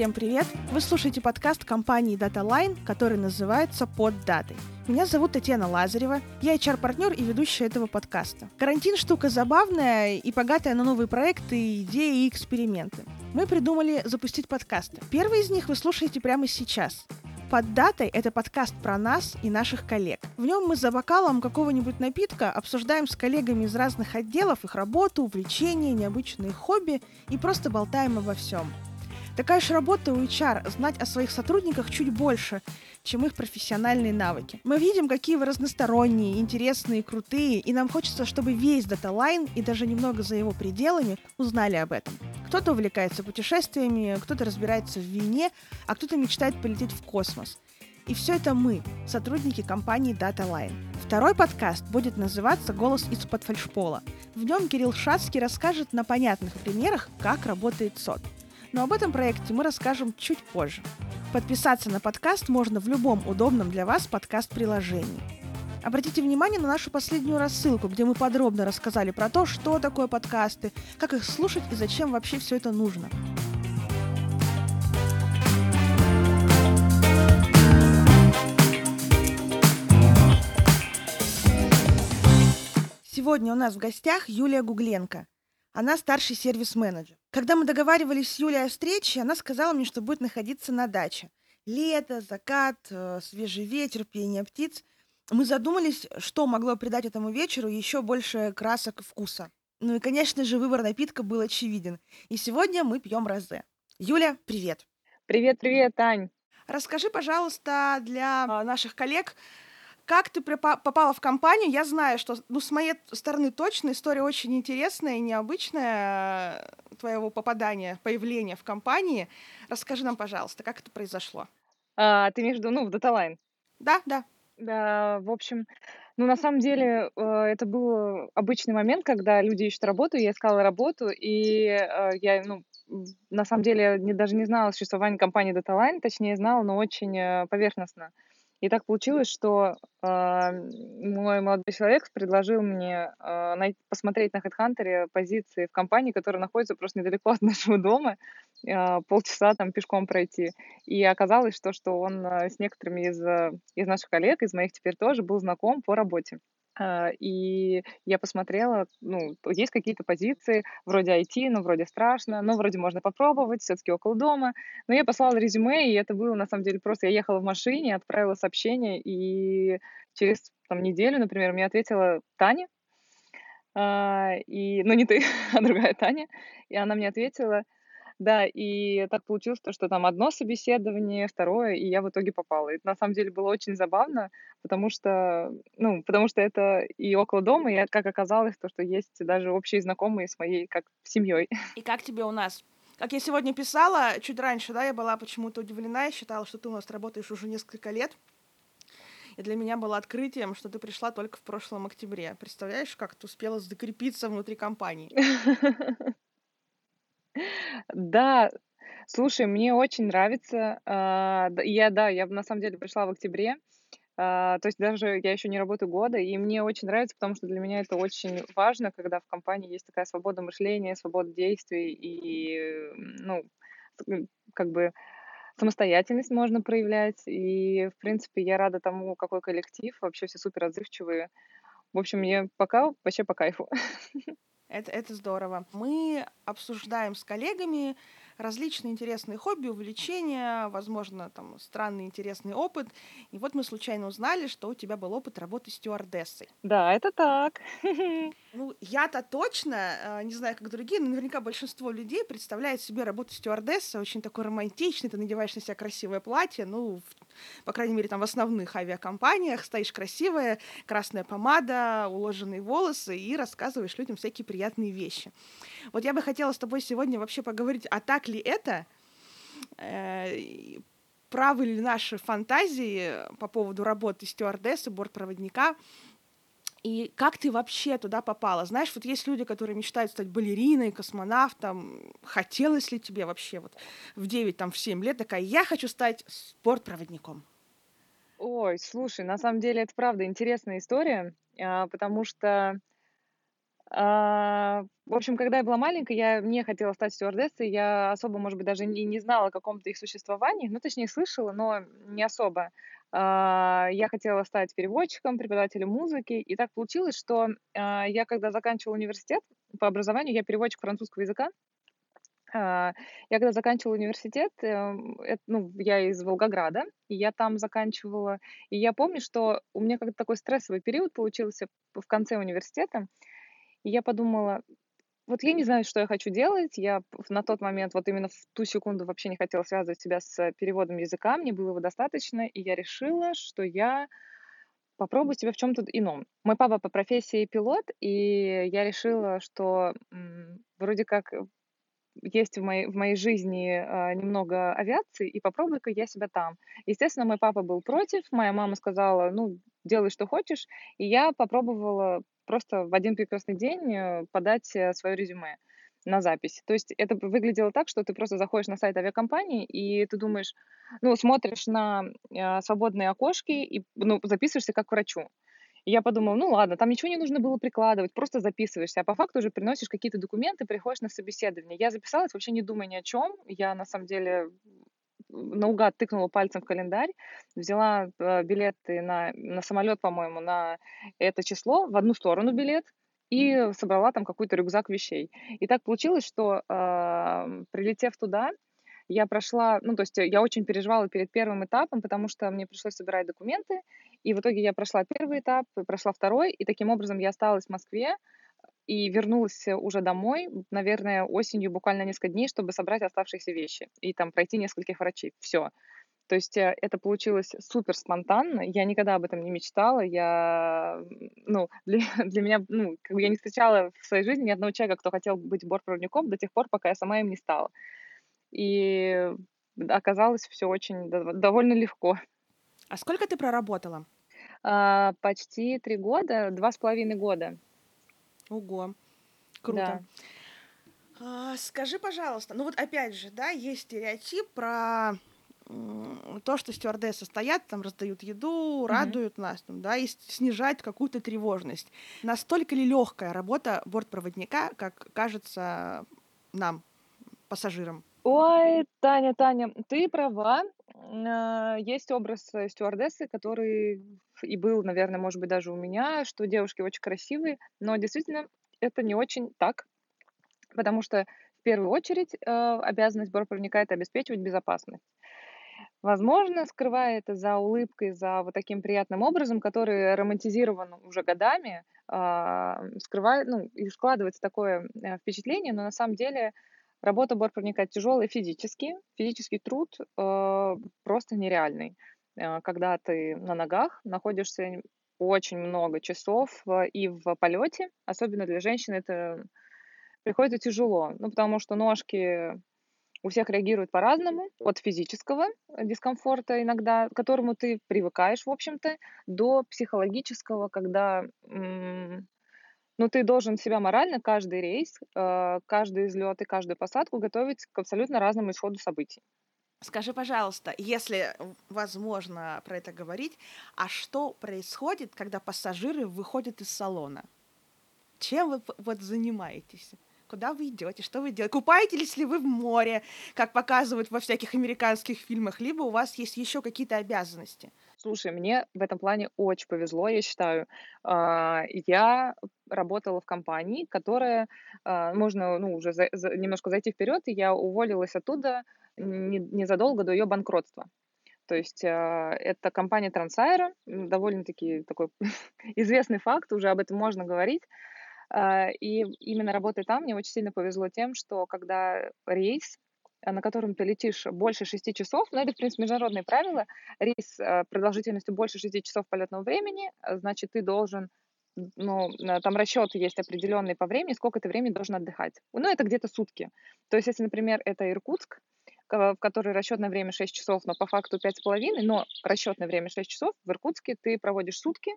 Всем привет! Вы слушаете подкаст компании DataLine, который называется «Под датой». Меня зовут Татьяна Лазарева, я HR-партнер и ведущая этого подкаста. Карантин – штука забавная и богатая на новые проекты, идеи и эксперименты. Мы придумали запустить подкасты. Первый из них вы слушаете прямо сейчас. Под датой это подкаст про нас и наших коллег. В нем мы за бокалом какого-нибудь напитка обсуждаем с коллегами из разных отделов их работу, увлечения, необычные хобби и просто болтаем обо всем. Такая же работа у HR – знать о своих сотрудниках чуть больше, чем их профессиональные навыки. Мы видим, какие вы разносторонние, интересные, крутые, и нам хочется, чтобы весь даталайн и даже немного за его пределами узнали об этом. Кто-то увлекается путешествиями, кто-то разбирается в вине, а кто-то мечтает полететь в космос. И все это мы, сотрудники компании DataLine. Второй подкаст будет называться «Голос из-под фальшпола». В нем Кирилл Шацкий расскажет на понятных примерах, как работает СОТ. Но об этом проекте мы расскажем чуть позже. Подписаться на подкаст можно в любом удобном для вас подкаст-приложении. Обратите внимание на нашу последнюю рассылку, где мы подробно рассказали про то, что такое подкасты, как их слушать и зачем вообще все это нужно. Сегодня у нас в гостях Юлия Гугленко. Она старший сервис-менеджер. Когда мы договаривались с Юлей о встрече, она сказала мне, что будет находиться на даче. Лето, закат, э, свежий ветер, пение птиц. Мы задумались, что могло придать этому вечеру еще больше красок и вкуса. Ну и, конечно же, выбор напитка был очевиден. И сегодня мы пьем розе. Юля, привет. Привет, привет, Ань. Расскажи, пожалуйста, для а, наших коллег, как ты попала в компанию? Я знаю, что, ну, с моей стороны точно история очень интересная и необычная э, твоего попадания, появления в компании. Расскажи нам, пожалуйста, как это произошло? А, ты имеешь в виду, ну, в DataLine? Да, да. Да, в общем, ну, на самом деле, э, это был обычный момент, когда люди ищут работу, я искала работу, и э, я, ну, на самом деле, не, даже не знала существования компании DataLine, точнее, знала, но очень поверхностно. И так получилось, что э, мой молодой человек предложил мне э, най- посмотреть на HeadHunter позиции в компании, которая находится просто недалеко от нашего дома, э, полчаса там пешком пройти. И оказалось, что, что он э, с некоторыми из, из наших коллег, из моих теперь тоже, был знаком по работе. А, и я посмотрела, ну, есть какие-то позиции, вроде IT, но вроде страшно, но вроде можно попробовать, все-таки около дома. Но я послала резюме, и это было, на самом деле, просто я ехала в машине, отправила сообщение, и через там, неделю, например, мне ответила Таня, а, и, ну, не ты, а другая Таня, и она мне ответила, да, и так получилось, то, что там одно собеседование, второе, и я в итоге попала. И это на самом деле было очень забавно, потому что, ну, потому что это и около дома, и как оказалось, то, что есть даже общие знакомые с моей как семьей. И как тебе у нас? Как я сегодня писала, чуть раньше, да, я была почему-то удивлена и считала, что ты у нас работаешь уже несколько лет. И для меня было открытием, что ты пришла только в прошлом октябре. Представляешь, как ты успела закрепиться внутри компании? Да, слушай, мне очень нравится. а, Я, да, я на самом деле пришла в октябре. а, То есть даже я еще не работаю года, и мне очень нравится, потому что для меня это очень важно, когда в компании есть такая свобода мышления, свобода действий и, ну, как бы самостоятельность можно проявлять. И, в принципе, я рада тому, какой коллектив, вообще все супер отзывчивые. В общем, мне пока вообще по кайфу. Это, это здорово. Мы обсуждаем с коллегами различные интересные хобби, увлечения, возможно, там странный интересный опыт. И вот мы случайно узнали, что у тебя был опыт работы стюардессой. Да, это так. Ну, я-то точно, э, не знаю, как другие, но наверняка большинство людей представляет себе работу стюардессы очень такой романтичной, ты надеваешь на себя красивое платье, ну, по крайней мере, там в основных авиакомпаниях стоишь красивая, красная помада, уложенные волосы и рассказываешь людям всякие приятные вещи. Вот я бы хотела с тобой сегодня вообще поговорить, а так ли это, э, правы ли наши фантазии по поводу работы стюардессы, бортпроводника, и как ты вообще туда попала? Знаешь, вот есть люди, которые мечтают стать балериной, космонавтом. Хотелось ли тебе вообще вот в 9, там, в 7 лет такая, я хочу стать спортпроводником? Ой, слушай, на самом деле это правда интересная история, а, потому что А, в общем, когда я была маленькая, я не хотела стать стюардессой. Я особо, может быть, даже не, не знала о каком-то их существовании. Ну, точнее, слышала, но не особо. А, я хотела стать переводчиком, преподавателем музыки. И так получилось, что а, я, когда заканчивала университет по образованию, я переводчик французского языка. А, я когда заканчивала университет, эм, ну, я из Волгограда, и я там заканчивала. И я помню, что у меня как-то такой стрессовый период получился в конце университета. И я подумала, вот я не знаю, что я хочу делать. Я на тот момент, вот именно в ту секунду вообще не хотела связывать себя с переводом языка, мне было его достаточно, и я решила, что я попробую себя в чем-то ином. Мой папа по профессии пилот, и я решила, что м, вроде как есть в моей, в моей жизни э, немного авиации, и попробуй-ка я себя там. Естественно, мой папа был против, моя мама сказала, ну, делай, что хочешь, и я попробовала просто в один прекрасный день э, подать э, свое резюме на запись. То есть это выглядело так, что ты просто заходишь на сайт авиакомпании, и ты думаешь, ну, смотришь на э, свободные окошки и ну, записываешься как к врачу. И я подумала, ну ладно, там ничего не нужно было прикладывать, просто записываешься, а по факту уже приносишь какие-то документы, приходишь на собеседование. Я записалась, вообще не думая ни о чем. Я на самом деле наугад тыкнула пальцем в календарь, взяла э, билеты на, на самолет, по-моему, на это число, в одну сторону билет, и собрала там какой-то рюкзак вещей. И так получилось, что э, прилетев туда, я прошла, ну, то есть я очень переживала перед первым этапом, потому что мне пришлось собирать документы, и в итоге я прошла первый этап, прошла второй, и таким образом я осталась в Москве и вернулась уже домой, наверное, осенью буквально несколько дней, чтобы собрать оставшиеся вещи и там пройти нескольких врачей. Все. То есть э, это получилось супер спонтанно. Я никогда об этом не мечтала. Я, ну, для, для меня, ну, как бы я не встречала в своей жизни ни одного человека, кто хотел быть бортпроводником до тех пор, пока я сама им не стала. И оказалось все очень довольно легко. А сколько ты проработала? А, почти три года, два с половиной года. Ого, круто. Да. А, скажи, пожалуйста, ну вот опять же, да, есть стереотип про то, что стюардессы стоят, там раздают еду, mm-hmm. радуют нас, там, да, и снижать какую-то тревожность. Настолько ли легкая работа бортпроводника, как кажется нам, пассажирам? Ой, Таня, Таня, ты права. А, есть образ э, стюардессы, который и был, наверное, может быть, даже у меня, что девушки очень красивые, но действительно это не очень так, потому что в первую очередь э, обязанность бортпроводника — это обеспечивать безопасность. Возможно, скрывая это за улыбкой, за вот таким приятным образом, который романтизирован уже годами, а, скрывает, ну, и складывается такое э, впечатление, но на самом деле Работа бортпроводника тяжелая физически, физический труд э, просто нереальный. Э, когда ты на ногах находишься очень много часов э, и в полете, особенно для женщин это приходится тяжело, ну потому что ножки у всех реагируют по-разному, от физического дискомфорта иногда, к которому ты привыкаешь, в общем-то, до психологического, когда но ты должен себя морально каждый рейс, э, каждый излет и каждую посадку готовить к абсолютно разному исходу событий. Скажи, пожалуйста, если возможно про это говорить, а что происходит, когда пассажиры выходят из салона? Чем вы вот занимаетесь? Куда вы идете? Что вы делаете? Купаетесь ли вы в море, как показывают во всяких американских фильмах, либо у вас есть еще какие-то обязанности? Слушай, мне в этом плане очень повезло, я считаю. А, я работала в компании, которая, а, можно ну, уже за, за, немножко зайти вперед, и я уволилась оттуда незадолго до ее банкротства. То есть а, это компания Трансайра, довольно-таки такой известный факт, уже об этом можно говорить. И именно работая там, мне очень сильно повезло тем, что когда рейс на котором ты летишь больше 6 часов, ну, это, в принципе, международные правила, рейс э, продолжительностью больше 6 часов полетного времени, э, значит, ты должен ну, там расчеты есть определенные по времени, сколько ты времени должен отдыхать. Ну, это где-то сутки. То есть, если, например, это Иркутск, в который расчетное время 6 часов, но по факту 5,5, но расчетное время 6 часов, в Иркутске ты проводишь сутки,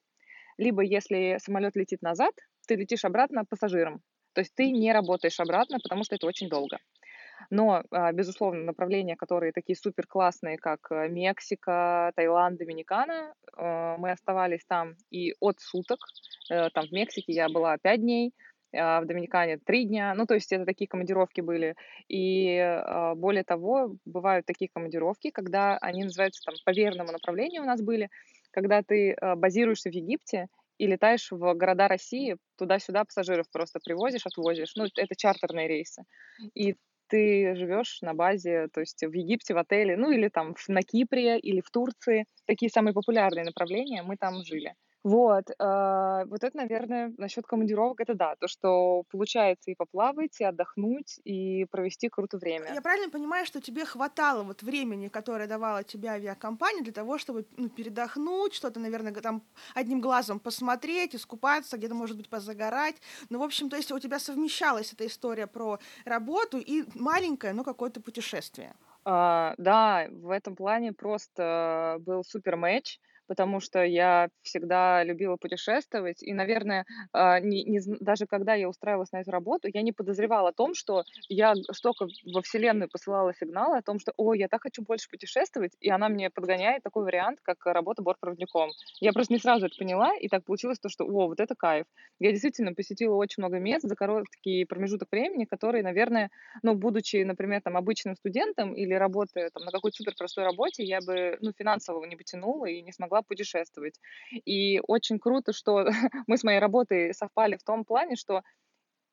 либо если самолет летит назад, ты летишь обратно пассажиром. То есть ты не работаешь обратно, потому что это очень долго. Но, а, безусловно, направления, которые такие супер классные, как э, Мексика, Таиланд, Доминикана, э, мы оставались там и от суток. Э, там в Мексике я была 5 дней, а в Доминикане 3 дня. Ну, то есть это такие командировки были. И более того, бывают такие командировки, когда они называются там по верному направлению у нас были, когда ты базируешься в Египте и летаешь в города России, туда-сюда пассажиров просто привозишь, отвозишь. Ну, это чартерные рейсы. И ты живешь на базе, то есть в Египте, в отеле, ну или там на Кипре или в Турции. Такие самые популярные направления, мы там жили. Вот, а, вот это, наверное, насчет командировок, это да, то, что получается и поплавать, и отдохнуть, и провести круто время. Я правильно понимаю, что тебе хватало вот времени, которое давала тебе авиакомпания, для того, чтобы ну, передохнуть, что-то, наверное, там одним глазом посмотреть, искупаться, где-то, может быть, позагорать. Ну, в общем, то есть у тебя совмещалась эта история про работу и маленькое, но какое-то путешествие. А, да, в этом плане просто был супер матч потому что я всегда любила путешествовать. И, наверное, а, не, не, даже когда я устраивалась на эту работу, я не подозревала о том, что я столько во Вселенную посылала сигналы о том, что, о, я так хочу больше путешествовать, и она мне подгоняет такой вариант, как работа бортпроводником. Я просто не сразу это поняла, и так получилось то, что, о, вот это кайф. Я действительно посетила очень много мест за короткий промежуток времени, которые, наверное, ну, будучи, например, там, обычным студентом или работая там, на какой-то супер простой работе, я бы, ну, финансово не потянула и не смогла смогла путешествовать. И очень круто, что мы с моей работой совпали в том плане, что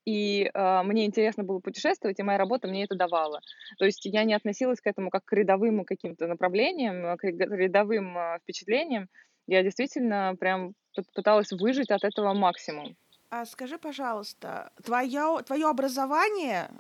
и э, мне интересно было путешествовать, и моя работа мне это давала. То есть я не относилась к этому как к рядовым каким-то направлениям, к рядовым э, впечатлениям. Я действительно прям пыталась выжить от этого максимум. А скажи, пожалуйста, твое, твое образование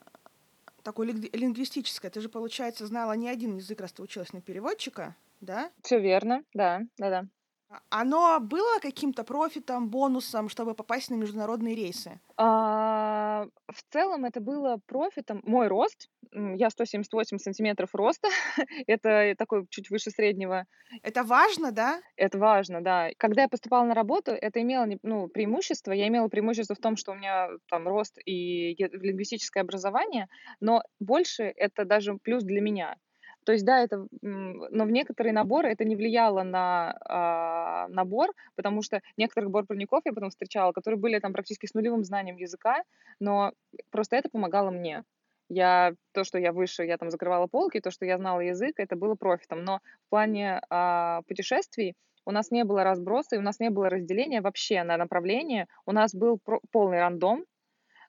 такое лингвистическое, ты же, получается, знала не один язык, раз ты училась на переводчика, да? Все верно, да, да-да. А, оно было каким-то профитом, бонусом, чтобы попасть на международные рейсы? А, в целом это было профитом. Мой рост, я 178 сантиметров роста, это такой чуть выше среднего. Это важно, да? Это важно, да. Когда я поступала на работу, это имело ну, преимущество. Я имела преимущество в том, что у меня там рост и лингвистическое образование, но больше это даже плюс для меня. То есть, да, это, но в некоторые наборы это не влияло на а, набор, потому что некоторых бортпроводников я потом встречала, которые были там практически с нулевым знанием языка, но просто это помогало мне. Я, то, что я выше, я там закрывала полки, то, что я знала язык, это было профитом. Но в плане а, путешествий у нас не было разброса, и у нас не было разделения вообще на направление. У нас был про- полный рандом,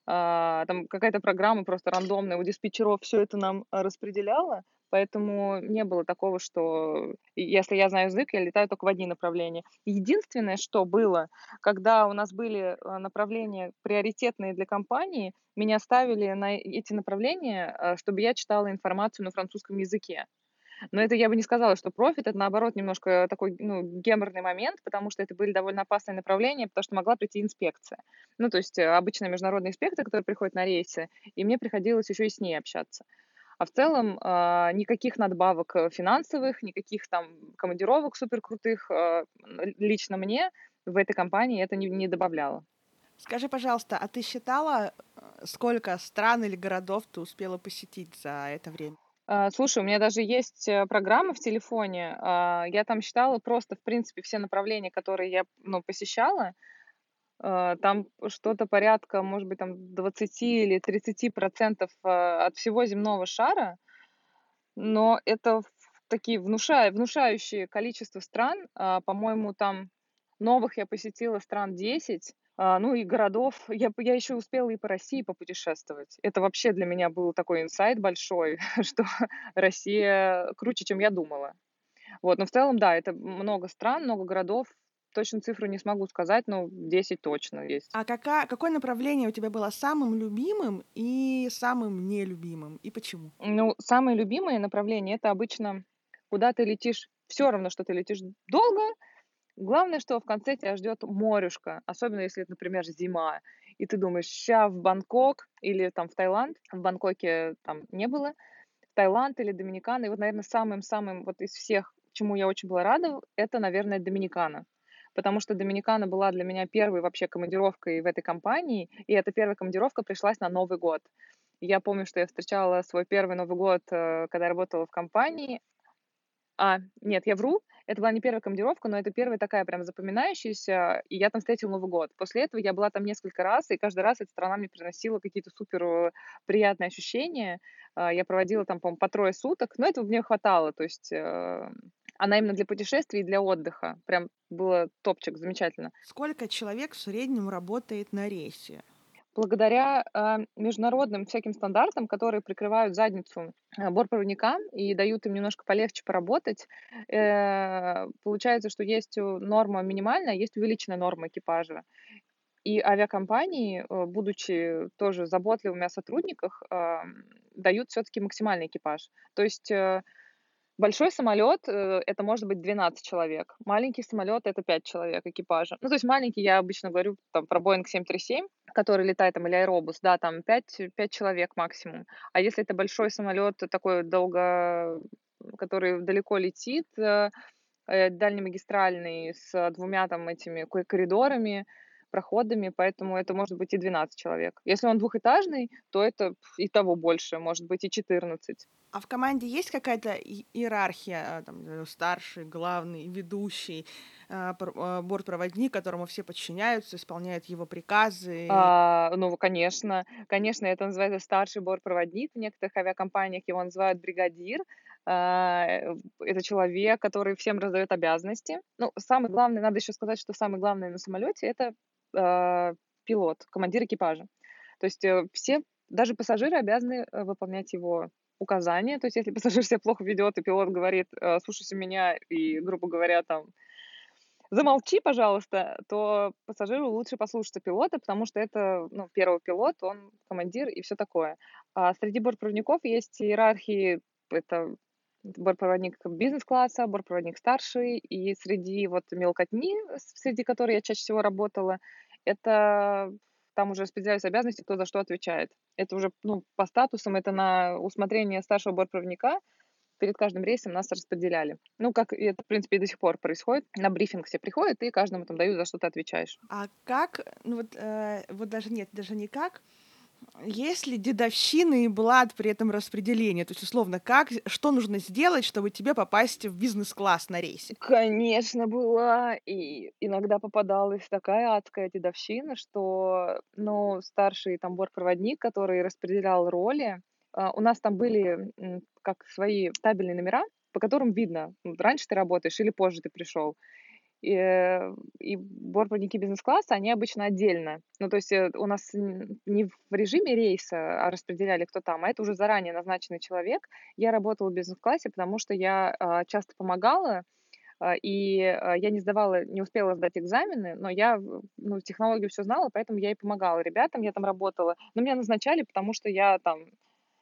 а, там какая-то программа просто рандомная у диспетчеров все это нам распределяла, Поэтому не было такого, что если я знаю язык, я летаю только в одни направления. Единственное, что было, когда у нас были э, направления приоритетные для компании, меня ставили на эти направления, э, чтобы я читала информацию на французском языке. Но это я бы не сказала, что профит, это наоборот немножко такой ну, геморный момент, потому что это были довольно опасные направления, потому что могла прийти инспекция. Ну, то есть э, обычная международная инспекция, которая приходит на рейсы, и мне приходилось еще и с ней общаться. А в целом а, никаких надбавок э, финансовых, никаких там командировок суперкрутых а, лично мне в этой компании это не, не добавляло. Скажи, пожалуйста, а ты считала, э, сколько стран или городов ты успела посетить за это время? А, слушай, у меня даже есть э, программа в телефоне. Я там считала просто, в принципе, все направления, которые я ну, посещала. А, там что-то порядка, может быть, там 20 или 30 процентов а, от всего земного шара, но это такие внушая, внушающие количество стран. А, по-моему, там новых я посетила стран 10, ну и городов. Я, я еще успела и по России попутешествовать. Это вообще для меня был такой инсайт большой, что Россия круче, чем я думала. Вот, но в целом, да, это много стран, много городов, точно цифру не смогу сказать, но 10 точно есть. А какая, какое направление у тебя было самым любимым и самым нелюбимым? И почему? Ну, самые любимые направления это обычно куда ты летишь, все равно, что ты летишь долго, Главное, что в конце тебя ждет морюшка, особенно если это, например, зима, и ты думаешь, ща в Бангкок или там в Таиланд, в Бангкоке там не было, в Таиланд или Доминикана, и вот, наверное, самым-самым вот из всех, чему я очень была рада, это, наверное, Доминикана потому что Доминикана была для меня первой вообще командировкой в этой компании, и эта первая командировка пришлась на Новый год. Я помню, что я встречала свой первый Новый год, э, когда работала в компании, А, нет, я вру. Это была не первая командировка, но это первая такая прям запоминающаяся, и я там встретила Новый год. После этого я была там несколько раз, и каждый раз эта страна мне приносила какие-то супер э, приятные ощущения. А, я проводила там, по-моему, по трое суток, но этого мне хватало, то есть э, она именно для путешествий и для отдыха. Прям было топчик, замечательно. Сколько человек в среднем работает на рейсе? благодаря э, международным всяким стандартам, которые прикрывают задницу э, бортпроводникам и дают им немножко полегче поработать, э, получается, что есть норма минимальная, есть увеличенная норма экипажа. И авиакомпании, э, будучи тоже заботливыми о сотрудниках, э, дают все-таки максимальный экипаж. То есть э, Большой самолет э, это может быть 12 человек. Маленький самолет это 5 человек экипажа. Ну, то есть маленький, я обычно говорю там про Boeing 737, который летает там, или аэробус, да, там 5, 5 человек максимум. А если это большой самолет, такой долго, который далеко летит, э, э, дальнемагистральный, с двумя там этими коридорами, проходами, поэтому это может быть и 12 человек. Если он двухэтажный, то это и того больше, может быть и 14. А в команде есть какая-то иерархия, а, там, старший, главный, ведущий, а, а, бортпроводник, которому все подчиняются, исполняют его приказы? А, ну, конечно. Конечно, это называется старший бортпроводник. В некоторых авиакомпаниях его называют бригадир. Э, это человек, который всем раздает обязанности. Ну, самое главное, надо еще сказать, что самое главное на самолете это пилот, командир экипажа. То есть э, все, даже пассажиры обязаны выполнять его указания. То есть, если пассажир себя плохо ведет, и пилот говорит, «Э, слушайся меня, и, грубо говоря, там, замолчи, пожалуйста, то пассажиру лучше послушаться пилота, потому что это, ну, первый пилот, он командир и все такое. А среди бортпроводников есть иерархии, это бортпроводник бизнес-класса, бортпроводник старший, и среди вот мелкотни, среди которой я чаще всего работала, это там уже распределяются обязанности, кто за что отвечает. Это уже ну, по статусам, это на усмотрение старшего бортпроводника. Перед каждым рейсом нас распределяли. Ну, как это, в принципе, и до сих пор происходит. На брифинг все приходят, и каждому там дают, за что ты отвечаешь. А как, ну вот, э, вот даже нет, даже не есть ли дедовщина и блад при этом распределении? То есть, условно, как, что нужно сделать, чтобы тебе попасть в бизнес-класс на рейсе? Конечно, была. И иногда попадалась такая адская дедовщина, что, ну, старший там бортпроводник, который распределял роли, а, у нас там были как свои табельные номера, по которым видно, раньше ты работаешь или позже ты пришел и, э, и бортпроводники бизнес-класса, они обычно отдельно. Ну, то есть э, у нас не в режиме рейса а распределяли, кто там, а это уже заранее назначенный человек. Я работала в бизнес-классе, потому что я а, часто помогала, а, и а, я не сдавала, не успела сдать экзамены, но я ну, технологию все знала, поэтому я и помогала ребятам, я там работала. Но меня назначали, потому что я там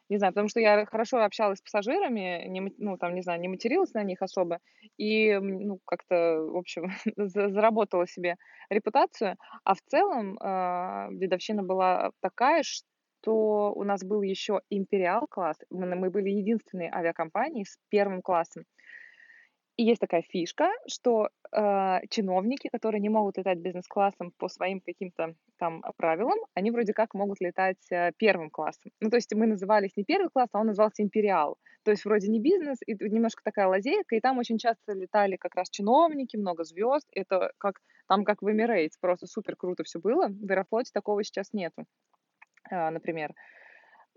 не знаю, потому что я хорошо общалась с пассажирами, не, ну, там, не знаю, не материлась на них особо, и, ну, как-то, в общем, заработала себе репутацию. А в целом э, дедовщина была такая, что у нас был еще империал класс, мы, мы были единственной авиакомпанией с первым классом. И есть такая фишка, что э, чиновники, которые не могут летать бизнес-классом по своим каким-то там правилам, они вроде как могут летать э, первым классом. Ну, то есть мы назывались не первый класс, а он назывался империал. То есть вроде не бизнес, и немножко такая лазейка, и там очень часто летали как раз чиновники, много звезд. Это как там как в Emirates, просто супер круто все было. В Аэрофлоте такого сейчас нету, э, например.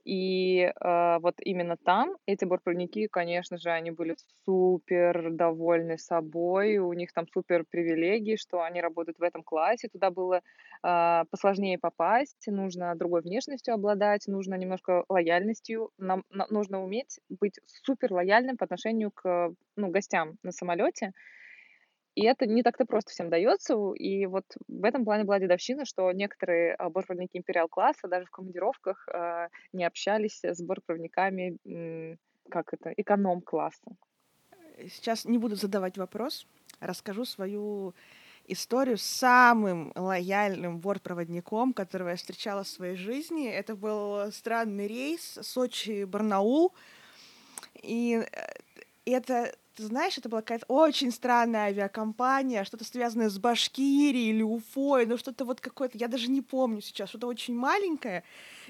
И э, вот именно там эти бортпроводники, конечно же, они были супер довольны собой, у них там супер привилегии, что они работают в этом классе. Туда было э, посложнее попасть, нужно другой внешностью обладать, нужно немножко лояльностью, нам, нам нужно уметь быть супер лояльным по отношению к ну, гостям на самолете. И это не так-то просто всем дается. И вот в этом плане была дедовщина, что некоторые а, бортпроводники империал-класса даже в командировках э, не общались с бортпроводниками, э, как это, эконом-класса. Сейчас не буду задавать вопрос, расскажу свою историю с самым лояльным бортпроводником, которого я встречала в своей жизни. Это был странный рейс Сочи-Барнаул. И э, это Ты знаешь, это была какая-то очень странная авиакомпания, что-то связанное с Башкирией или Уфой, ну что-то вот какое-то, я даже не помню сейчас, что-то очень маленькое,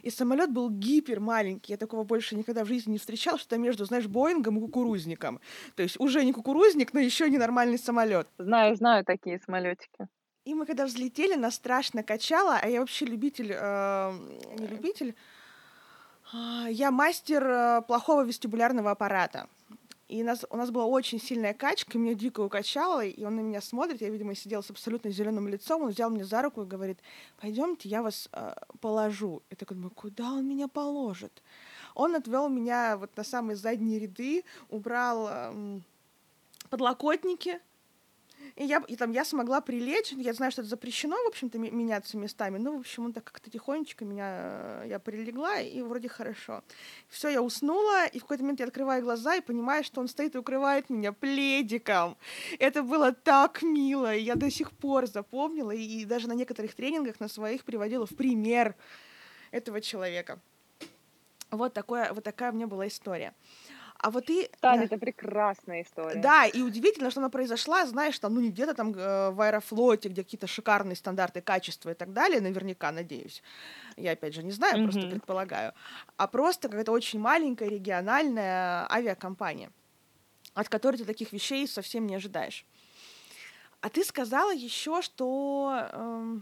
и самолет был гипер маленький, я такого больше никогда в жизни не встречал, что-то между, знаешь, Боингом и кукурузником. То есть уже не кукурузник, но еще не нормальный самолет. Знаю, знаю такие самолетики. И мы когда взлетели, нас страшно качало, а я вообще любитель, э, не любитель, а, я мастер э, плохого вестибулярного аппарата. И нас, у нас была очень сильная качка, меня дико укачало, и он на меня смотрит, я, видимо, сидела с абсолютно зеленым лицом, он взял меня за руку и говорит, пойдемте, я вас э, положу. Я такой думаю, куда он меня положит? Он отвел меня вот на самые задние ряды, убрал э, подлокотники, и я, и там я смогла прилечь, я знаю, что это запрещено, в общем-то, меняться местами, ну, в общем, он так как-то тихонечко меня, я прилегла, и вроде хорошо. Все, я уснула, и в какой-то момент я открываю глаза и понимаю, что он стоит и укрывает меня пледиком. Это было так мило, и я до сих пор запомнила, и, и даже на некоторых тренингах на своих приводила в пример этого человека. Вот, такое, вот такая у меня была история. А вот и... Таня, да. это прекрасная история. Да, и удивительно, что она произошла, знаешь, там, ну, не где-то там э, в Аэрофлоте, где какие-то шикарные стандарты качества и так далее, наверняка, надеюсь. Я, опять же, не знаю, mm-hmm. просто предполагаю. А просто какая-то очень маленькая региональная авиакомпания, от которой ты таких вещей совсем не ожидаешь. А ты сказала еще, что э,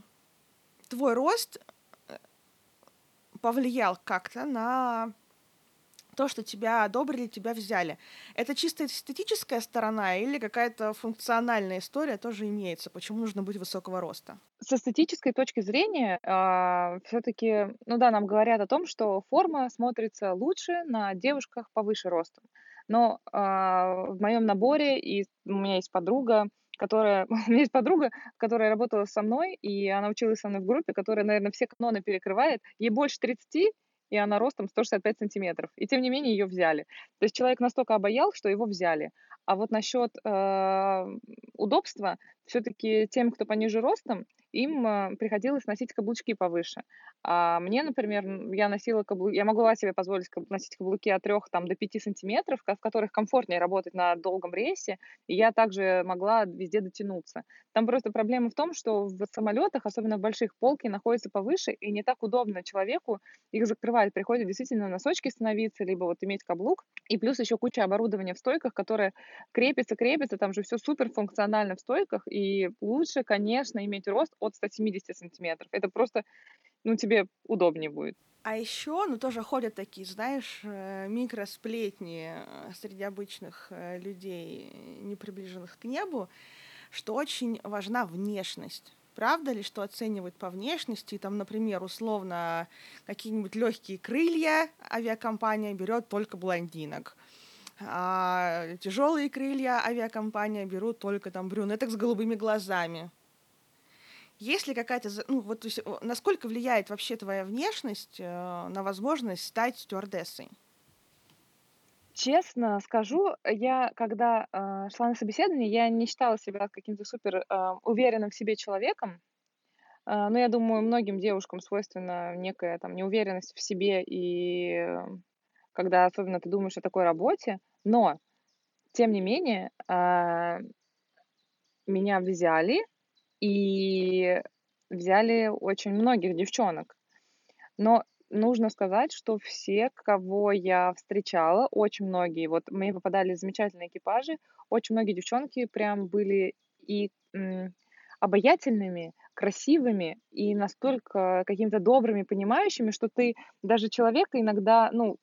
твой рост э, повлиял как-то на то, что тебя одобрили, тебя взяли. Это чисто эстетическая сторона или какая-то функциональная история тоже имеется? Почему нужно быть высокого роста? С эстетической точки зрения, э, а, все-таки, ну да, нам говорят о том, что форма смотрится лучше на девушках повыше ростом. Но э, в моем наборе и у меня есть подруга, которая... У меня есть подруга, которая работала со мной, и она училась со мной в группе, которая, наверное, все каноны перекрывает. Ей больше 30, и она ростом 165 сантиметров. И тем не менее ее взяли. То есть человек настолько обаял, что его взяли. А вот насчет э, удобства, все-таки тем, кто пониже ростом, им э, приходилось носить каблучки повыше. А мне, например, я носила каблуки, я могла себе позволить носить каблуки от 3 там, до 5 сантиметров, в которых комфортнее работать на долгом рейсе, и я также могла везде дотянуться. Там просто проблема в том, что в самолетах, особенно в больших, полки находятся повыше, и не так удобно человеку их закрывать. Приходится действительно носочки становиться, либо вот иметь каблук, и плюс еще куча оборудования в стойках, которое крепится, крепится, там же все супер функционально в стойках, и лучше, конечно, иметь рост от 170 сантиметров. Это просто, ну, тебе удобнее будет. А еще, ну, тоже ходят такие, знаешь, э, микросплетни э, среди обычных э, людей, не приближенных к небу, что очень важна внешность. Правда ли, что оценивают по внешности? Там, например, условно, какие-нибудь легкие крылья авиакомпания берет только блондинок. А тяжелые крылья авиакомпания берут только там брюнеток с голубыми глазами. Есть ли какая-то, ну вот, есть, насколько влияет вообще твоя внешность э, на возможность стать стюардессой? Честно скажу, я когда э, шла на собеседование, я не считала себя каким-то супер э, уверенным в себе человеком. Э, но я думаю, многим девушкам свойственна некая там неуверенность в себе и э, когда особенно ты думаешь о такой работе. Но тем не менее э, меня взяли и взяли очень многих девчонок. Но нужно сказать, что все, кого я встречала, очень многие, вот мне попадали замечательные экипажи, очень многие девчонки прям были и м, обаятельными, красивыми и настолько какими-то добрыми, понимающими, что ты даже человека иногда, ну,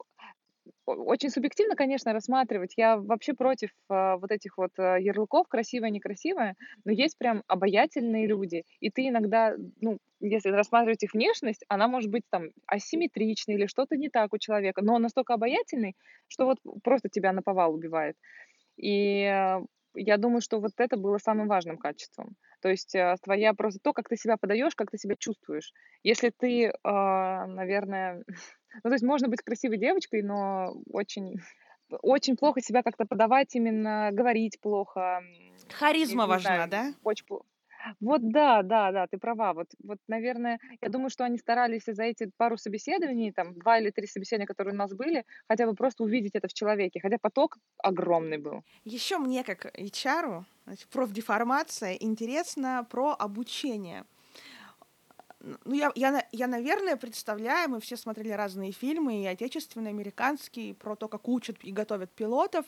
очень субъективно, конечно, рассматривать. Я вообще против э, вот этих вот э, ярлыков красивое, некрасивое, но есть прям обаятельные люди. И ты иногда, ну, если рассматривать их внешность, она может быть там асимметричной или что-то не так у человека, но он настолько обаятельный, что вот просто тебя на повал убивает. И э, я думаю, что вот это было самым важным качеством. То есть твоя просто то, как ты себя подаешь, как ты себя чувствуешь. Если ты, наверное, ну то есть можно быть красивой девочкой, но очень очень плохо себя как-то подавать, именно говорить плохо. Харизма важна, знаю, да? Очень плохо. Вот да, да, да, ты права. Вот вот, наверное, я думаю, что они старались за эти пару собеседований, там 2 или 3 собеседования, которые у нас были, хотя бы просто увидеть это в человеке, хотя поток огромный был. Еще мне, как HR, профдеформация, интересно про обучение. Ну, я, я, я, наверное, представляю, мы все смотрели разные фильмы, и отечественные, и американские, про то, как учат и готовят пилотов,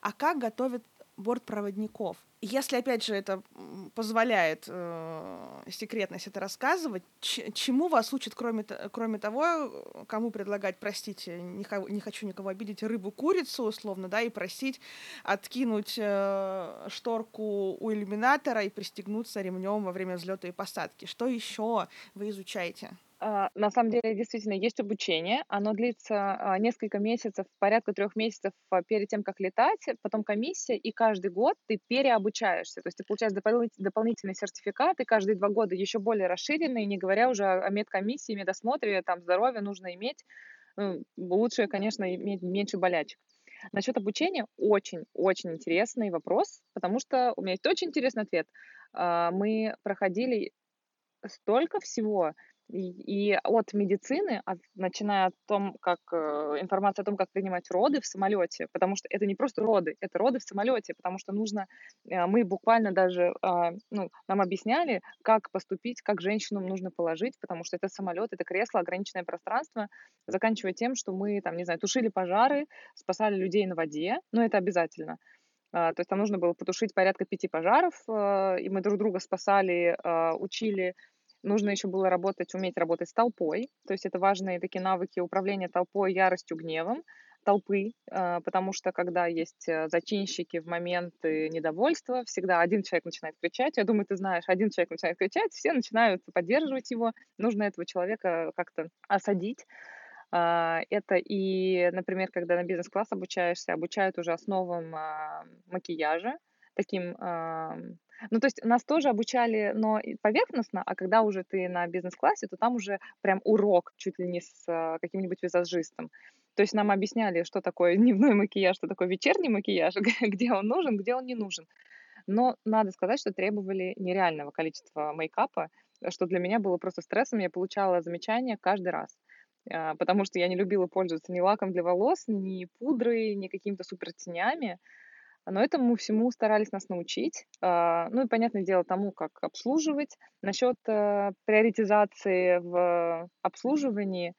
а как готовят бортпроводников. Если, опять же, это позволяет э, секретность это рассказывать, чему вас учат, кроме, кроме того, кому предлагать, простите, не, не хочу никого обидеть, рыбу-курицу, условно, да, и просить откинуть э, шторку у иллюминатора и пристегнуться ремнем во время взлета и посадки. Что еще вы изучаете? А, на самом деле, действительно, есть обучение. Оно длится а, несколько месяцев, порядка трех месяцев а, перед тем, как летать. Потом комиссия, и каждый год ты переобучаешься. То есть ты получаешь дополнительный сертификат, и каждые два года еще более расширенный, не говоря уже о медкомиссии, медосмотре, там здоровье нужно иметь. Ну, лучше, конечно, иметь меньше болячек. Насчет обучения очень-очень интересный вопрос, потому что у меня есть очень интересный ответ. Мы проходили столько всего, и, от медицины, от, начиная от том, как э, информация о том, как принимать роды в самолете, потому что это не просто роды, это роды в самолете, потому что нужно, э, мы буквально даже, э, ну, нам объясняли, как поступить, как женщину нужно положить, потому что это самолет, это кресло, ограниченное пространство, заканчивая тем, что мы, там, не знаю, тушили пожары, спасали людей на воде, но это обязательно. Uh, то есть там нужно было потушить порядка пяти пожаров, uh, и мы друг друга спасали, uh, учили Нужно еще было работать, уметь работать с толпой. То есть это важные такие навыки управления толпой, яростью, гневом толпы, а, потому что когда есть э, зачинщики в моменты недовольства, всегда один человек начинает кричать. Я думаю, ты знаешь, один человек начинает кричать, все начинают поддерживать его. Нужно этого человека как-то осадить. А, это и, например, когда на бизнес-класс обучаешься, обучают уже основам а, макияжа, таким ну, то есть нас тоже обучали, но поверхностно, а когда уже ты на бизнес-классе, то там уже прям урок чуть ли не с а, каким-нибудь визажистом. То есть нам объясняли, что такое дневной макияж, что такое вечерний макияж, где он нужен, где он не нужен. Но надо сказать, что требовали нереального количества мейкапа, что для меня было просто стрессом. Я получала замечания каждый раз а, потому что я не любила пользоваться ни лаком для волос, ни пудрой, ни какими-то супер тенями. Но этому всему старались нас научить. А, ну и, понятное дело, тому, как обслуживать. Насчет э, приоритизации в обслуживании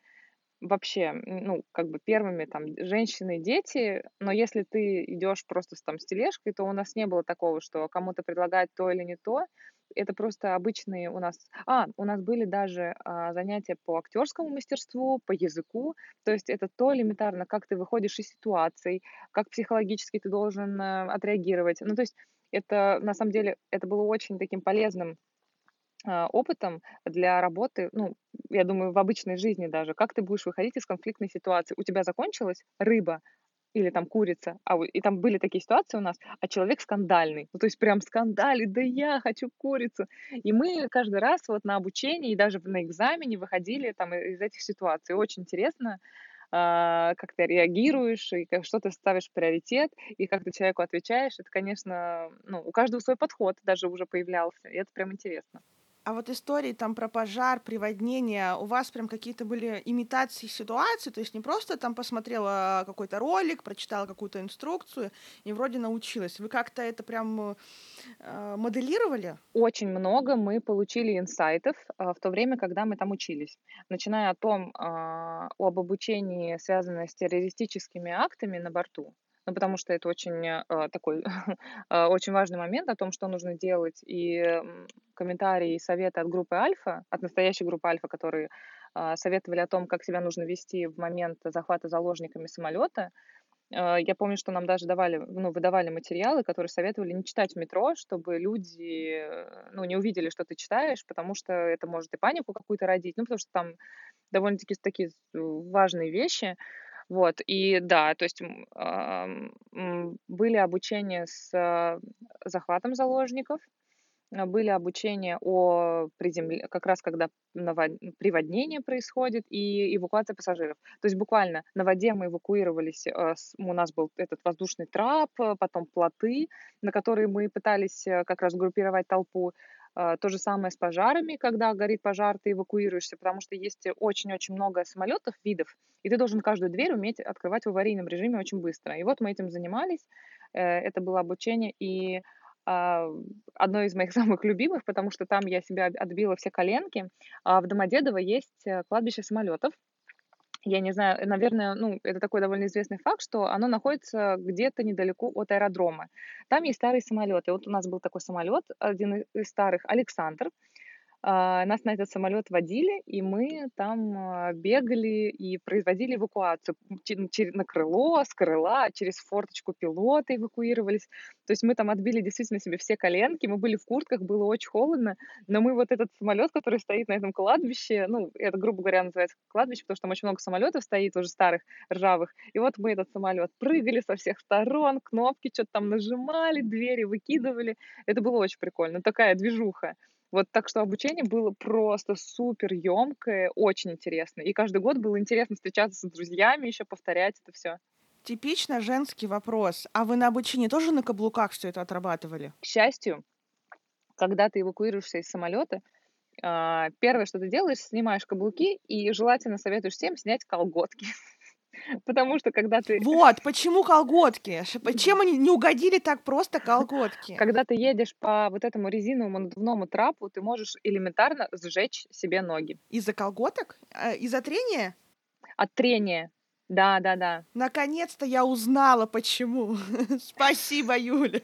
вообще, ну, как бы первыми там женщины, дети, но если ты идешь просто с, там с тележкой, то у нас не было такого, что кому-то предлагать то или не то, это просто обычные у нас... А, у нас были даже а, занятия по актерскому мастерству, по языку. То есть это то элементарно, как ты выходишь из ситуаций, как психологически ты должен а, отреагировать. Ну, то есть это, на самом деле, это было очень таким полезным опытом для работы, ну, я думаю, в обычной жизни даже, как ты будешь выходить из конфликтной ситуации. У тебя закончилась рыба, или там курица, а и там были такие ситуации у нас, а человек скандальный, ну то есть прям скандалит, да я хочу курицу, и мы каждый раз вот на обучении и даже на экзамене выходили там из этих ситуаций, очень интересно, а, как ты реагируешь, и как, что ты ставишь в приоритет, и как ты человеку отвечаешь, это, конечно, ну, у каждого свой подход даже уже появлялся, и это прям интересно. А вот истории там про пожар, приводнение, у вас прям какие-то были имитации ситуации, то есть не просто там посмотрела какой-то ролик, прочитала какую-то инструкцию и вроде научилась. Вы как-то это прям э, моделировали? Очень много мы получили инсайтов э, в то время, когда мы там учились. Начиная о том, э, об обучении, связанном с террористическими актами на борту ну, потому что это очень э, такой э, очень важный момент о том, что нужно делать, и комментарии и советы от группы Альфа, от настоящей группы Альфа, которые э, советовали о том, как себя нужно вести в момент захвата заложниками самолета. Э, я помню, что нам даже давали, ну, выдавали материалы, которые советовали не читать в метро, чтобы люди, э, ну, не увидели, что ты читаешь, потому что это может и панику какую-то родить, ну, потому что там довольно-таки такие важные вещи. Вот, и да, то есть были обучения с а, захватом заложников, а, были обучения о приземле... как раз когда навод... приводнение происходит и эвакуация пассажиров. То есть буквально на воде мы эвакуировались, а, у нас был этот воздушный трап, потом плоты, на которые мы пытались как раз группировать толпу. А, то же самое с пожарами, когда горит пожар, ты эвакуируешься, потому что есть очень-очень много самолетов, видов, и ты должен каждую дверь уметь открывать в аварийном режиме очень быстро. И вот мы этим занимались, э, это было обучение, и а, одно из моих самых любимых, потому что там я себя отбила все коленки. А в Домодедово есть э, кладбище самолетов, я не знаю, наверное, ну, это такой довольно известный факт, что оно находится где-то недалеко от аэродрома. Там есть старые самолеты. Вот у нас был такой самолет, один из старых, Александр. А, нас на этот самолет водили, и мы там а, бегали и производили эвакуацию на крыло, с крыла, через форточку пилота эвакуировались. То есть мы там отбили действительно себе все коленки, мы были в куртках, было очень холодно, но мы вот этот самолет, который стоит на этом кладбище, ну, это, грубо говоря, называется кладбище, потому что там очень много самолетов стоит, уже старых, ржавых, и вот мы этот самолет прыгали со всех сторон, кнопки что-то там нажимали, двери выкидывали. Это было очень прикольно, такая движуха. Вот так что обучение было просто супер емкое, очень интересно. И каждый год было интересно встречаться с друзьями, еще повторять это все. Типично женский вопрос. А вы на обучении тоже на каблуках все это отрабатывали? К счастью, когда ты эвакуируешься из самолета, а, первое, что ты делаешь, снимаешь каблуки и желательно советуешь всем снять колготки. Потому что когда ты... Вот, почему колготки? Чем они не угодили так просто колготки? Когда ты едешь по вот этому резиновому надувному трапу, ты можешь элементарно сжечь себе ноги. Из-за колготок? Э, из-за трения? От трения. Да, да, да. Наконец-то я узнала, почему. Спасибо, Юля.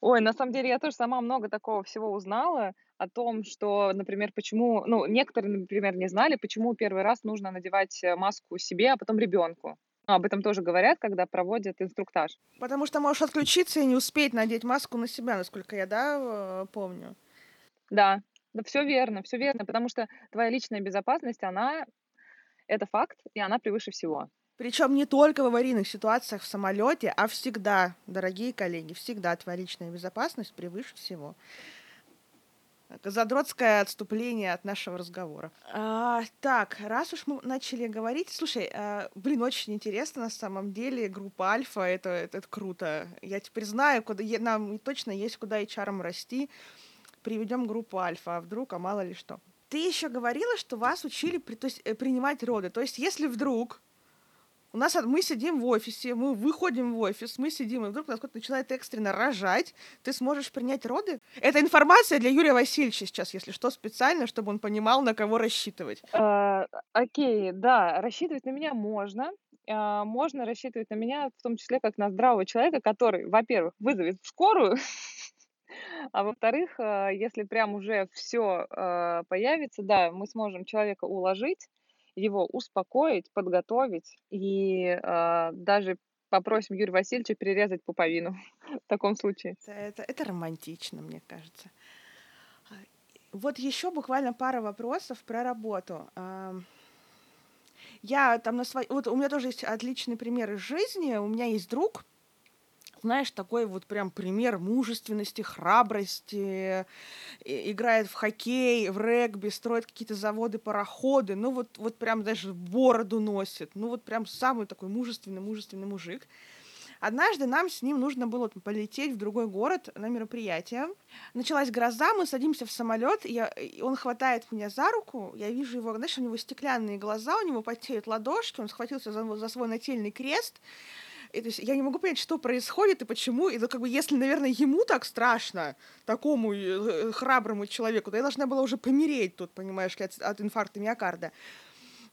Ой, на самом деле я тоже сама много такого всего узнала о том, что, например, почему, ну, некоторые, например, не знали, почему первый раз нужно надевать э, маску себе, а потом ребенку. Ну, об этом тоже говорят, когда проводят инструктаж. Потому что можешь отключиться и не успеть надеть маску на себя, насколько я, да, э, помню. Да, да, все верно, все верно, потому что твоя личная безопасность, она это факт, и она превыше всего. Причем не только в аварийных ситуациях в самолете, а всегда, дорогие коллеги, всегда твоя личная безопасность превыше всего. Задротское отступление от нашего разговора. А, так, раз уж мы начали говорить, слушай, а, блин, очень интересно на самом деле. Группа Альфа, это, это, это круто. Я теперь знаю, куда нам точно есть куда HR расти. Приведем группу Альфа, а вдруг, а мало ли что. Ты еще говорила, что вас учили при, то есть, э, принимать роды. То есть, если вдруг у нас мы сидим в офисе, мы выходим в офис, мы сидим, и вдруг у кто-то начинает экстренно рожать, ты сможешь принять роды? Это информация для Юрия Васильевича сейчас, если что, специально, чтобы он понимал, на кого рассчитывать. А, окей, да, рассчитывать на меня можно. А, можно рассчитывать на меня, в том числе, как на здравого человека, который, во-первых, вызовет скорую, а во-вторых, а, если прям уже все появится, да, мы сможем человека уложить, его успокоить, подготовить и э, даже попросим Юрия Васильевича перерезать пуповину в таком случае. Это, это, это романтично, мне кажется. А, вот еще буквально пара вопросов про работу. Я там на своей... Вот у меня тоже есть отличный пример из жизни. У меня есть друг, знаешь, такой вот прям пример мужественности, храбрости, играет в хоккей, в регби, строит какие-то заводы, пароходы, ну вот, вот прям даже бороду носит, ну вот прям самый такой мужественный, мужественный мужик. Однажды нам с ним нужно было полететь в другой город на мероприятие. Началась гроза, мы садимся в самолет, я, и он хватает меня за руку, я вижу его, знаешь, у него стеклянные глаза, у него потеют ладошки, он схватился за, за свой нательный крест, и, то есть я не могу понять, что происходит и почему. И ну, как бы, если, наверное, ему так страшно, такому э, храброму человеку, то я должна была уже помереть тут, понимаешь ли, от, от инфаркта миокарда.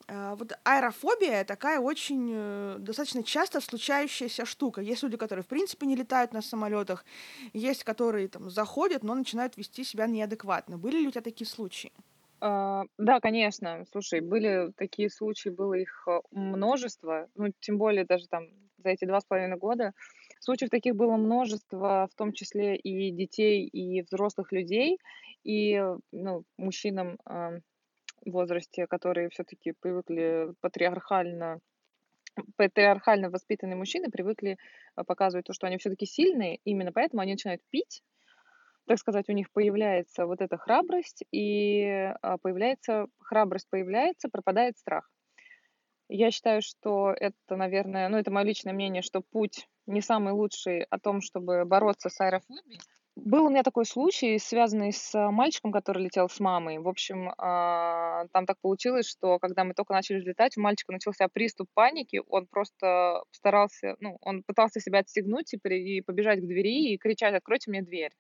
А, вот аэрофобия такая очень э, достаточно часто случающаяся штука. Есть люди, которые в принципе не летают на самолетах, есть, которые там заходят, но начинают вести себя неадекватно. Были ли у тебя такие случаи? А, да, конечно. Слушай, были такие случаи, было их э, множество. Ну, тем более даже там за эти два с половиной года. Случаев таких было множество, в том числе и детей, и взрослых людей, и ну, мужчинам э, в возрасте, которые все-таки привыкли патриархально патриархально воспитанные мужчины привыкли а, показывать то, что они все-таки сильные, именно поэтому они начинают пить, так сказать, у них появляется вот эта храбрость, и а, появляется, храбрость появляется, пропадает страх. Я считаю, что это, наверное, ну, это мое личное мнение, что путь не самый лучший о том, чтобы бороться с аэрофобией, был у меня такой случай, связанный с а, мальчиком, который летел с мамой. В общем, а, там так получилось, что когда мы только начали взлетать, у мальчика начался приступ паники. Он просто старался, ну, он пытался себя отстегнуть и побежать к двери и кричать, откройте мне дверь.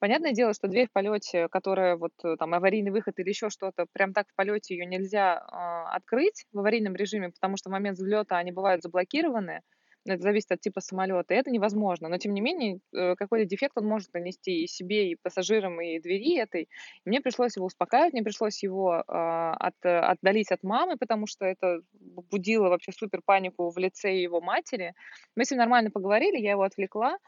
Понятное дело, что дверь в полете, которая вот э, там аварийный выход или еще что-то, прям так в полете ее нельзя а, открыть в аварийном режиме, потому что в момент взлета они бывают заблокированы. Это зависит от типа самолета, и это невозможно. Но тем не менее, э, какой-то дефект он может нанести и себе, и пассажирам, и двери этой. И мне пришлось его успокаивать, мне пришлось его а, от, отдалить от мамы, потому что это будило вообще супер панику в лице его матери. Мы с ним нормально поговорили, я его отвлекла.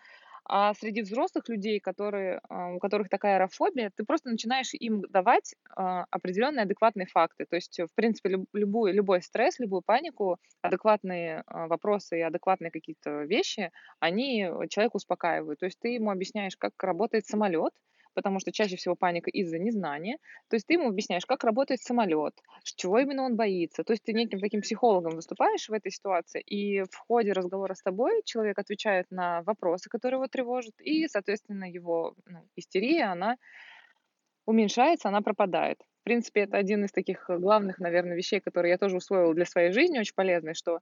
А среди взрослых людей, которые, а, у которых такая аэрофобия, ты просто начинаешь им давать а, определенные адекватные факты. То есть, в принципе, люб- любой, любой стресс, любую панику, адекватные а, вопросы и адекватные какие-то вещи, они человека успокаивают. То есть ты ему объясняешь, как работает самолет, потому что чаще всего паника из-за незнания. То есть ты ему объясняешь, как работает самолет, чего именно он боится. То есть ты неким таким психологом выступаешь в этой ситуации, и в ходе разговора с тобой человек отвечает на вопросы, которые его тревожат, и, соответственно, его ну, истерия, она уменьшается, она пропадает. В принципе, это один из таких главных, наверное, вещей, которые я тоже усвоила для своей жизни, очень полезный, что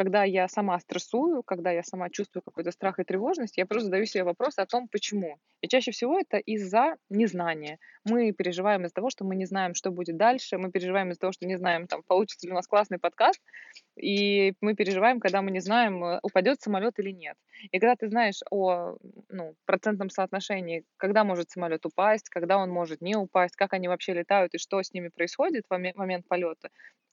когда я сама стрессую, когда я сама чувствую какой-то страх и тревожность, я просто задаю себе вопрос о том, почему. И чаще всего это из-за незнания. Мы переживаем из-за того, что мы не знаем, что будет дальше, мы переживаем из-за того, что не знаем, там, получится ли у нас классный подкаст, и мы переживаем, когда мы не знаем, э, упадет самолет или нет. И когда ты знаешь о ну, процентном соотношении, когда может самолет упасть, когда он может не упасть, как они вообще летают и что с ними происходит в момент полета,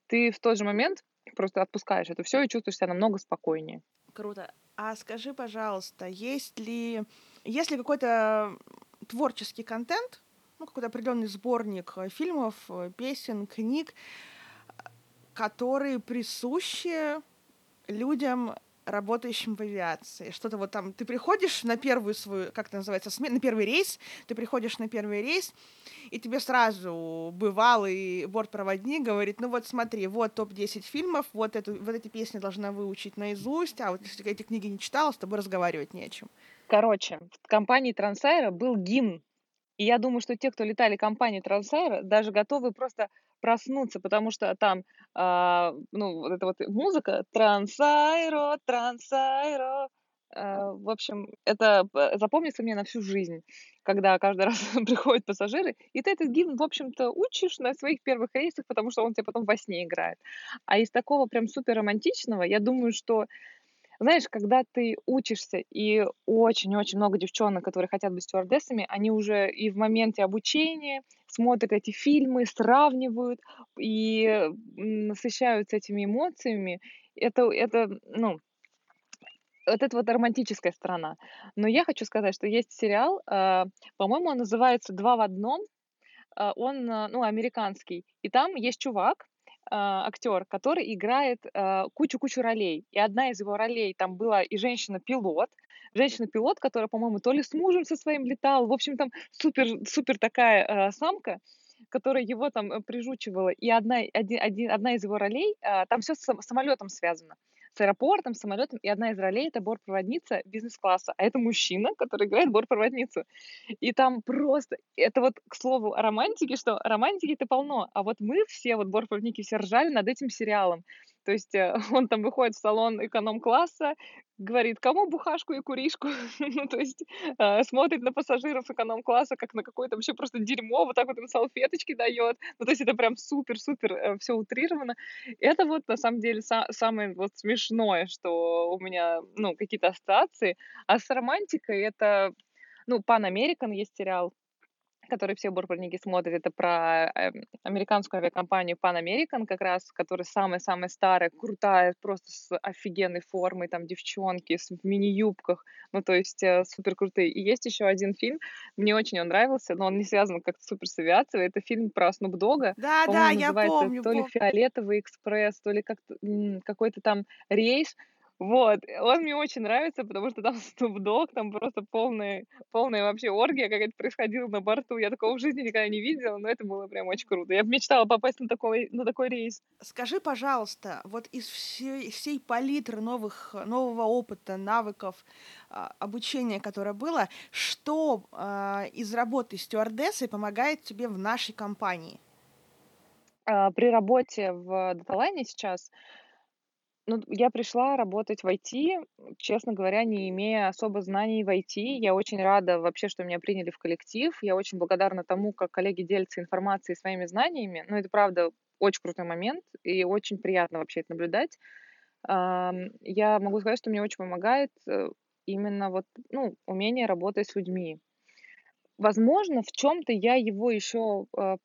ты в тот же момент просто отпускаешь это все и чувствуешь себя намного спокойнее. Круто. А скажи, пожалуйста, есть ли, есть ли какой-то творческий контент, ну, какой-то определенный сборник э, фильмов, э, песен, книг, которые присущи людям, работающим в авиации. Что-то вот там, ты приходишь на первую свою, как это называется, смен, на первый рейс, ты приходишь на первый рейс, и тебе сразу бывалый бортпроводник говорит, ну вот смотри, вот топ-10 фильмов, вот, эту, вот эти песни должна выучить наизусть, а вот если эти книги не читала, с тобой разговаривать не о чем. Короче, в компании Трансайра был гимн, и я думаю, что те, кто летали компании Трансайра, даже готовы просто проснуться, потому что там, а, ну, вот эта вот музыка «Трансайро, Трансайро», а, в общем, это запомнится мне на всю жизнь, когда каждый раз приходят пассажиры, и ты этот гимн, в общем-то, учишь на своих первых рейсах, потому что он тебе потом во сне играет. А из такого прям супер романтичного, я думаю, что знаешь, когда ты учишься, и очень-очень много девчонок, которые хотят быть стюардессами, они уже и в моменте обучения смотрят эти фильмы, сравнивают и насыщаются этими эмоциями. Это, это, ну, вот это вот романтическая сторона. Но я хочу сказать, что есть сериал, э, по-моему, он называется «Два в одном», э, он, э, ну, американский, и там есть чувак, а, актер, который играет а, кучу-кучу ролей. И одна из его ролей там была и женщина-пилот, женщина-пилот, которая, по-моему, то ли с мужем со своим летал, в общем, там супер, супер такая э, самка, которая его там э, прижучивала. И одна, один, один, одна из его ролей, там все с самолетом связано с аэропортом, самолетом, и одна из ролей — это бортпроводница бизнес-класса, а это мужчина, который играет бортпроводницу. И там просто... Это вот, к слову, о романтике, что романтики-то полно, а вот мы все, вот бортпроводники, все ржали над этим сериалом. То есть э, он там выходит в салон эконом-класса, говорит, кому бухашку и куришку, ну, то есть э, смотрит на пассажиров эконом-класса, как на какое-то вообще просто дерьмо, вот так вот им салфеточки дает, ну, то есть это прям супер-супер э, все утрировано. Это вот, на самом деле, са- самое вот смешное, что у меня, ну, какие-то ассоциации, а с романтикой это, ну, Pan American есть сериал, который все бортпроводники смотрят, это про э, американскую авиакомпанию Pan American, как раз, которая самая-самая старая, крутая, просто с офигенной формой, там девчонки с, в мини-юбках, ну, то есть э, супер крутые. И есть еще один фильм, мне очень он нравился, но он не связан как-то супер с авиацией, это фильм про Снуп Дога. Да, да, я помню. То ли «Фиолетовый экспресс», то ли как какой-то там рейс, Вот, он мне очень нравится, потому что там Snoop Dogg, там просто полная, полная вообще оргия какая-то происходила на борту. Я такого в жизни никогда не видела, но это было прям очень круто. Я мечтала попасть на такой, на такой рейс. Скажи, пожалуйста, вот из всей, всей палитры новых, нового опыта, навыков, а, обучения, которое было, что а, из работы стюардессой помогает тебе в нашей компании? А, при работе в Даталайне сейчас ну, я пришла работать в IT, честно говоря, не имея особо знаний в IT. Я очень рада вообще, что меня приняли в коллектив. Я очень благодарна тому, как коллеги делятся информацией своими знаниями. Ну, это правда очень крутой момент, и очень приятно вообще это наблюдать. Я могу сказать, что мне очень помогает э, именно вот, ну, умение работать с людьми. Возможно, в чем-то я его еще э,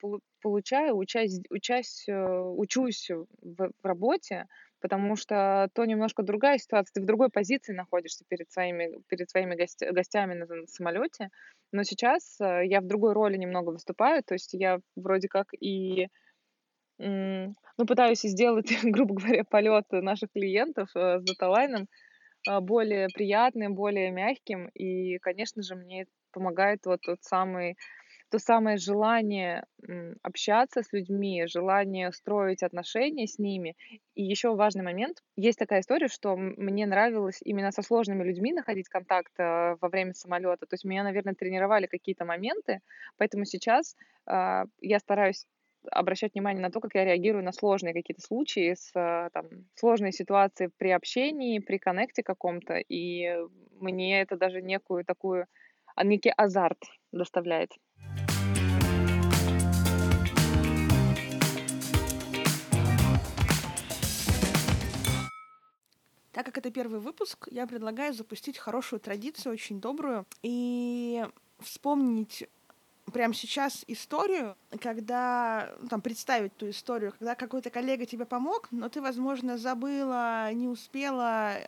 получаю, учась, учась, э, учусь в, в работе, потому что то немножко другая ситуация, ты в другой позиции находишься перед своими, перед своими гостя, гостями на, на самолете, но сейчас э, я в другой роли немного выступаю, то есть я вроде как и ну, пытаюсь сделать, грубо говоря, полет наших клиентов э, с даталайном э, более приятным, более мягким, и, конечно же, мне помогает вот тот самый то самое желание общаться с людьми, желание строить отношения с ними. И еще важный момент. Есть такая история, что мне нравилось именно со сложными людьми находить контакт э, во время самолета. То есть меня, наверное, тренировали какие-то моменты, поэтому сейчас э, я стараюсь обращать внимание на то, как я реагирую на сложные какие-то случаи, с, э, там, сложные ситуации при общении, при коннекте каком-то, и мне это даже некую такую, а, некий азарт доставляет. Так как это первый выпуск, я предлагаю запустить хорошую традицию, очень добрую, и вспомнить прямо сейчас историю, когда, ну, там, представить ту историю, когда какой-то коллега тебе помог, но ты, возможно, забыла, не успела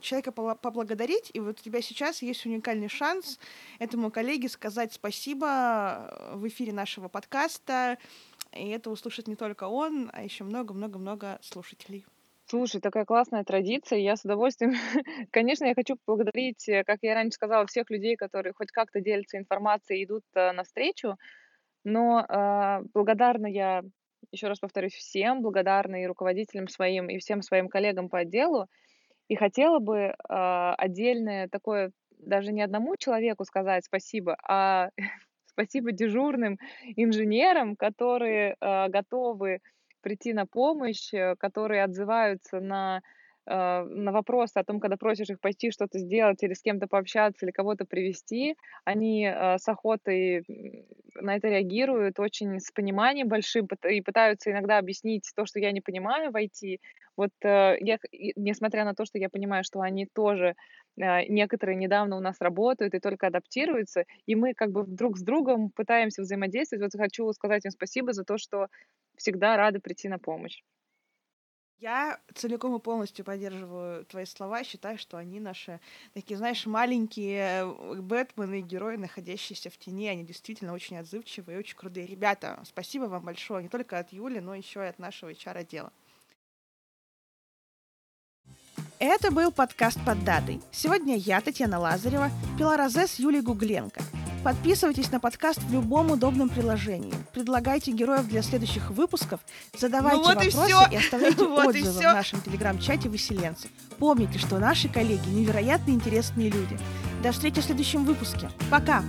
человека поблагодарить, и вот у тебя сейчас есть уникальный шанс этому коллеге сказать спасибо в эфире нашего подкаста, и это услышит не только он, а еще много-много-много слушателей. Слушай, такая классная традиция. Я с удовольствием, конечно, я хочу поблагодарить, э, как я раньше сказала, всех людей, которые хоть как-то делятся информацией, идут э, навстречу. Но э, благодарна я, еще раз повторюсь, всем, благодарна и руководителям своим, и всем своим коллегам по отделу. И хотела бы э, отдельное такое, даже не одному человеку сказать спасибо, а спасибо дежурным инженерам, которые э, готовы прийти на помощь, э, которые отзываются на э, на вопросы о том, когда просишь их пойти что-то сделать или с кем-то пообщаться или кого-то привести, они э, с охотой на это реагируют очень с пониманием большим и пытаются иногда объяснить то, что я не понимаю, войти. Вот я, несмотря на то, что я понимаю, что они тоже некоторые недавно у нас работают и только адаптируются, и мы как бы друг с другом пытаемся взаимодействовать. Вот хочу сказать им спасибо за то, что всегда рады прийти на помощь. Я целиком и полностью поддерживаю твои слова, считаю, что они наши такие, знаешь, маленькие э, Бэтмены, герои, находящиеся в тени, они действительно очень отзывчивые и очень крутые. Ребята, спасибо вам большое, не только от Юли, но еще и от нашего HR-отдела. Это был подкаст под датой. Сегодня я, Татьяна Лазарева, пила розе с Юлией Гугленко. Подписывайтесь на подкаст в любом удобном приложении. Предлагайте героев для следующих выпусков, задавайте ну вот вопросы и, и оставляйте вот отзывы и в нашем телеграм-чате выселенцев. Помните, что наши коллеги невероятно интересные люди. До встречи в следующем выпуске. Пока!